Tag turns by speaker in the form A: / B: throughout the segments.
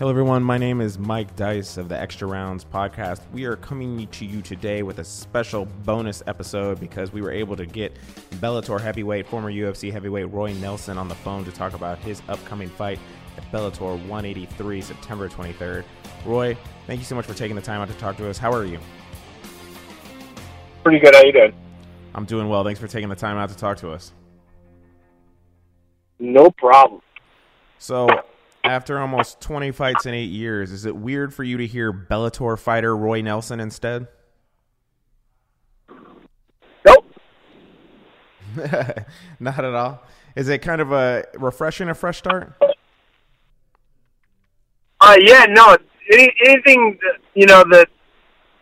A: Hello, everyone. My name is Mike Dice of the Extra Rounds podcast. We are coming to you today with a special bonus episode because we were able to get Bellator heavyweight, former UFC heavyweight Roy Nelson on the phone to talk about his upcoming fight at Bellator 183, September 23rd. Roy, thank you so much for taking the time out to talk to us. How are you?
B: Pretty good. How you doing?
A: I'm doing well. Thanks for taking the time out to talk to us.
B: No problem.
A: So, after almost 20 fights in eight years, is it weird for you to hear Bellator fighter Roy Nelson instead?
B: Nope.
A: Not at all. Is it kind of a refreshing, a fresh start?
B: Uh, yeah, no. Any, anything that, you know that,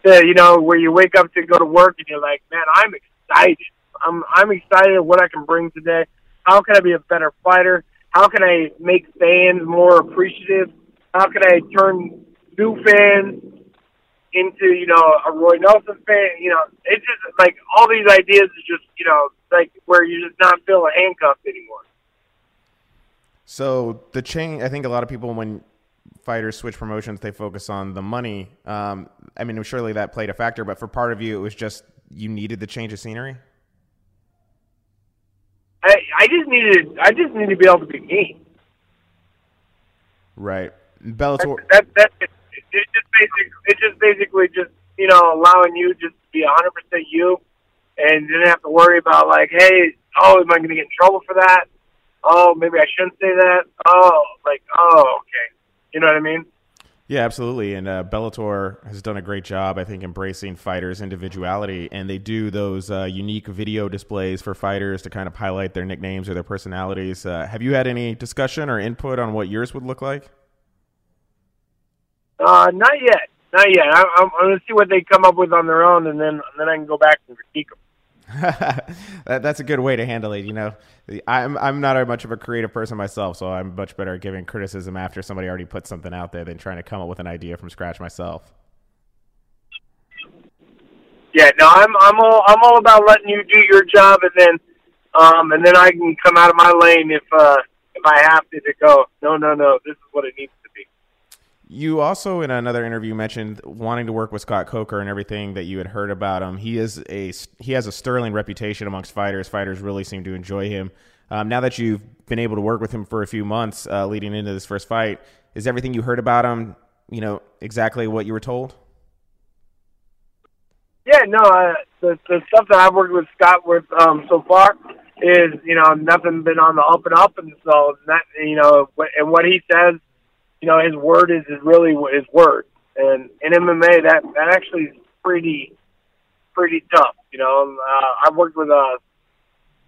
B: that you know where you wake up to go to work and you're like, man, I'm excited. I'm I'm excited what I can bring today. How can I be a better fighter? How can I make fans more appreciative? How can I turn new fans into you know a Roy Nelson fan? You know, it's just like all these ideas is just you know like where you're just not feeling handcuffed anymore.
A: So the chain, I think a lot of people when fighters switch promotions, they focus on the money. Um, I mean, surely that played a factor, but for part of you, it was just you needed the change of scenery.
B: I just needed I just need to be able to be me.
A: Right, Bellator.
B: That that it, it just basic it just basically just you know allowing you just to be 100 percent you, and you didn't have to worry about like hey oh am I going to get in trouble for that? Oh maybe I shouldn't say that. Oh like oh okay, you know what I mean?
A: Yeah, absolutely. And uh, Bellator has done a great job, I think, embracing fighters' individuality. And they do those uh, unique video displays for fighters to kind of highlight their nicknames or their personalities. Uh, have you had any discussion or input on what yours would look like?
B: Uh, not yet, not yet. I, I'm, I'm going to see what they come up with on their own, and then then I can go back and critique them.
A: that, that's a good way to handle it. You know, I'm I'm not a much of a creative person myself, so I'm much better at giving criticism after somebody already put something out there than trying to come up with an idea from scratch myself.
B: Yeah, no, I'm I'm all I'm all about letting you do your job, and then um and then I can come out of my lane if uh if I have to to go. No, no, no. This is what it needs.
A: You also, in another interview, mentioned wanting to work with Scott Coker and everything that you had heard about him. He is a he has a sterling reputation amongst fighters. Fighters really seem to enjoy him. Um, now that you've been able to work with him for a few months, uh, leading into this first fight, is everything you heard about him, you know, exactly what you were told?
B: Yeah, no. Uh, the the stuff that I've worked with Scott with um, so far is you know nothing been on the up and up, and so that you know and what he says you know, his word is, is really his word. And in MMA, that that actually is pretty pretty tough. You know, uh, I've worked with uh,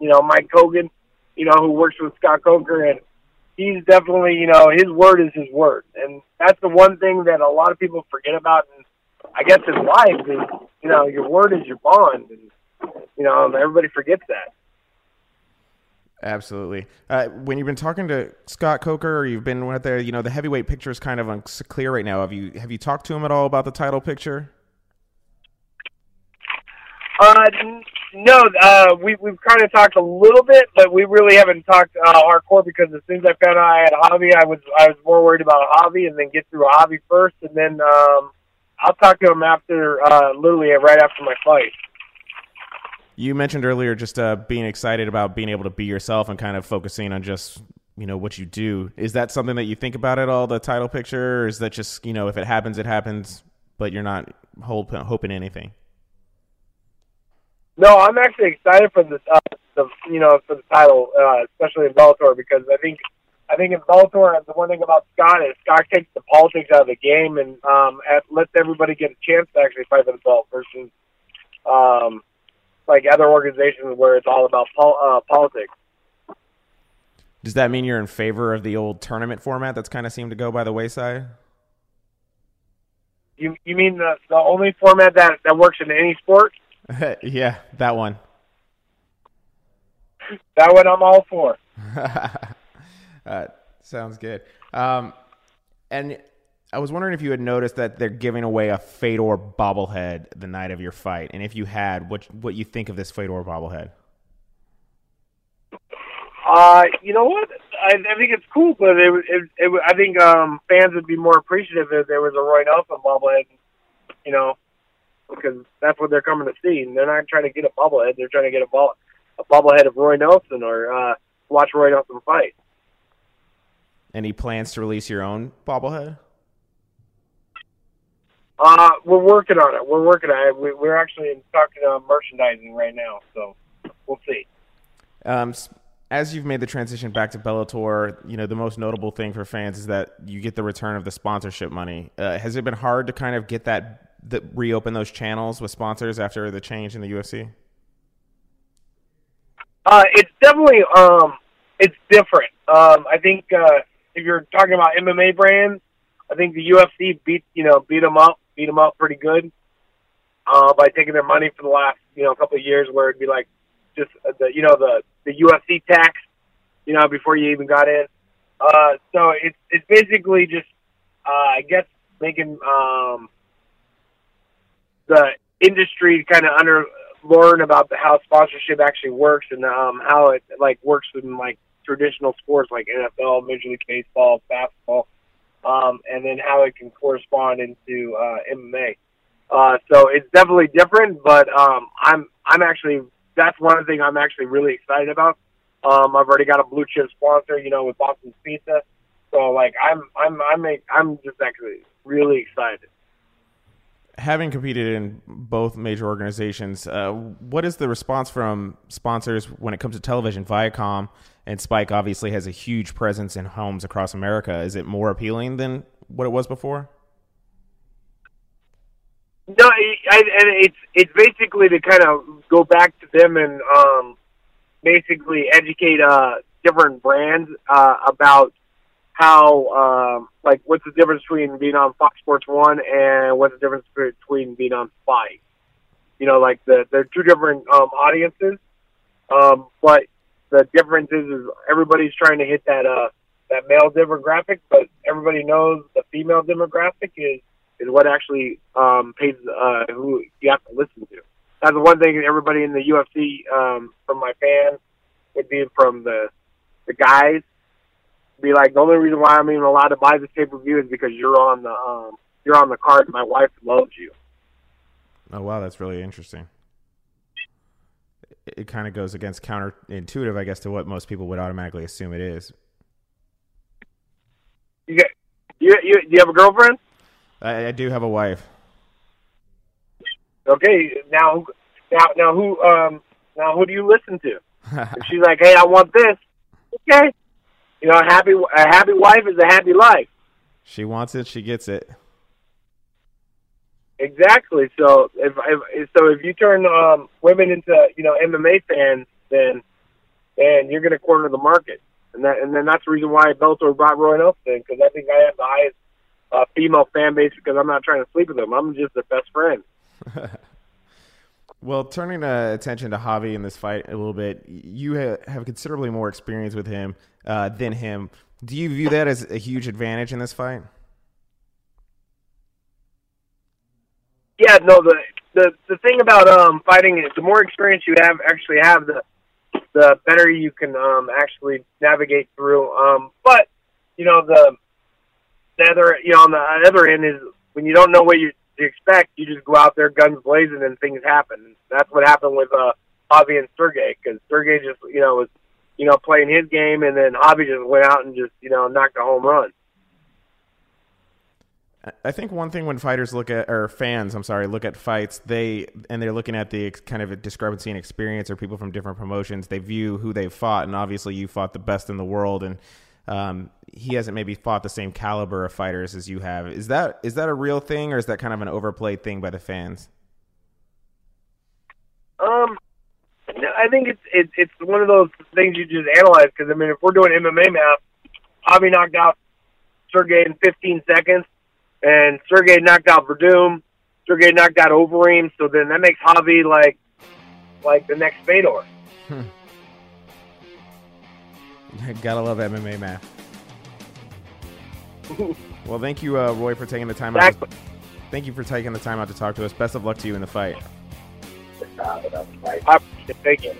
B: you know, Mike Kogan, you know, who works with Scott Coker, and he's definitely, you know, his word is his word, and that's the one thing that a lot of people forget about. And I guess in life is, you know, your word is your bond, and you know, everybody forgets that.
A: Absolutely. Uh, when you've been talking to Scott Coker, or you've been with there, you know the heavyweight picture is kind of unclear right now. Have you have you talked to him at all about the title picture?
B: Uh, no. Uh, we we've kind of talked a little bit, but we really haven't talked uh, hardcore because as soon as I found out I had Javi, I was I was more worried about Javi and then get through Javi first, and then um, I'll talk to him after, uh, literally right after my fight.
A: You mentioned earlier just uh, being excited about being able to be yourself and kind of focusing on just you know what you do. Is that something that you think about at all? The title picture, or is that just you know if it happens, it happens, but you're not hold, hoping anything?
B: No, I'm actually excited for the, uh, the you know for the title, uh, especially in Bellator, because I think I think in Bellator the one thing about Scott is Scott takes the politics out of the game and um, lets everybody get a chance to actually fight for the belt versus um, like other organizations where it's all about pol- uh, politics.
A: Does that mean you're in favor of the old tournament format that's kind of seemed to go by the wayside?
B: You you mean the the only format that that works in any sport?
A: yeah, that one.
B: That one I'm all for.
A: uh, sounds good. Um, and I was wondering if you had noticed that they're giving away a Fedor bobblehead the night of your fight, and if you had, what what you think of this Fedor bobblehead?
B: Uh, you know what? I, I think it's cool, but it, it, it, I think um, fans would be more appreciative if there was a Roy Nelson bobblehead. You know, because that's what they're coming to see. And they're not trying to get a bobblehead; they're trying to get a ball, a bobblehead of Roy Nelson or uh, watch Roy Nelson fight.
A: Any plans to release your own bobblehead?
B: Uh, we're working on it. We're working on it. We, we're actually talking uh, merchandising right now, so we'll see.
A: Um, as you've made the transition back to Bellator, you know the most notable thing for fans is that you get the return of the sponsorship money. Uh, has it been hard to kind of get that, that reopen those channels with sponsors after the change in the UFC?
B: Uh, it's definitely um, it's different. Um, I think uh, if you're talking about MMA brands, I think the UFC beat you know beat them up, beat them up pretty good uh, by taking their money for the last you know couple of years, where it'd be like just the you know the the UFC tax, you know before you even got in. Uh, so it's it's basically just uh, I guess making um, the industry kind of under learn about the, how sponsorship actually works and um, how it like works in like traditional sports like NFL, Major League Baseball, basketball, um, and then how it can correspond into uh, MMA. Uh, so it's definitely different, but um, I'm I'm actually that's one thing I'm actually really excited about. Um, I've already got a blue chip sponsor, you know, with Boston's Pizza. So like I'm I'm I'm a, I'm just actually really excited
A: having competed in both major organizations, uh, what is the response from sponsors when it comes to television? Viacom and Spike obviously has a huge presence in homes across America. Is it more appealing than what it was before?
B: No, I, and it's it's basically to kind of go back to them and um, basically educate uh, different brands uh, about how um, like what's the difference between being on Fox Sports One and what's the difference between being on Spike? You know, like the they're two different um, audiences, um, but the difference is, is everybody's trying to hit that uh that male demographic, but everybody knows the female demographic is is what actually um, pays uh, who you have to listen to. That's the one thing everybody in the UFC um, from my fans would be from the the guys be like, the only reason why I'm even allowed to buy this pay per view is because you're on the um, you're on the card. My wife loves you.
A: Oh wow, that's really interesting. It, kind of goes against counterintuitive, I guess, to what most people would automatically assume it is.
B: You get you you, you have a girlfriend?
A: I, I do have a wife.
B: Okay, now now now who um now who do you listen to? if she's like, hey, I want this. Okay, you know, a happy a happy wife is a happy life.
A: She wants it, she gets it.
B: Exactly. So if, if so, if you turn um, women into you know MMA fans, then then you're going to corner the market, and that and then that's the reason why Bellator brought Roy Nelson because I think I have the highest uh, female fan base because I'm not trying to sleep with them. I'm just their best friend.
A: Well, turning uh, attention to Javi in this fight a little bit, you ha- have considerably more experience with him uh, than him. Do you view that as a huge advantage in this fight?
B: Yeah, no. The the the thing about um, fighting is the more experience you have, actually have, the the better you can um, actually navigate through. Um, but you know the the other you know on the other end is when you don't know what you expect, you just go out there guns blazing and things happen. That's what happened with uh, Javi and Sergey because Sergey just you know was you know playing his game and then Javi just went out and just you know knocked a home run.
A: I think one thing when fighters look at or fans, I'm sorry, look at fights, they and they're looking at the kind of discrepancy in experience or people from different promotions. They view who they've fought, and obviously you fought the best in the world, and um, he hasn't maybe fought the same caliber of fighters as you have. Is that is that a real thing, or is that kind of an overplayed thing by the fans?
B: Um, I think it's it's it's one of those things you just analyze because I mean, if we're doing MMA math, Javi knocked out Sergey in 15 seconds, and Sergey knocked out Werdum. Sergey knocked out Overeem, so then that makes Javi like like the next Fedor. Hmm.
A: Gotta love MMA math well, thank you, uh, Roy, for taking the time exactly. out. To, thank you for taking the time out to talk to us. Best of luck to you in the fight.
B: Thank you.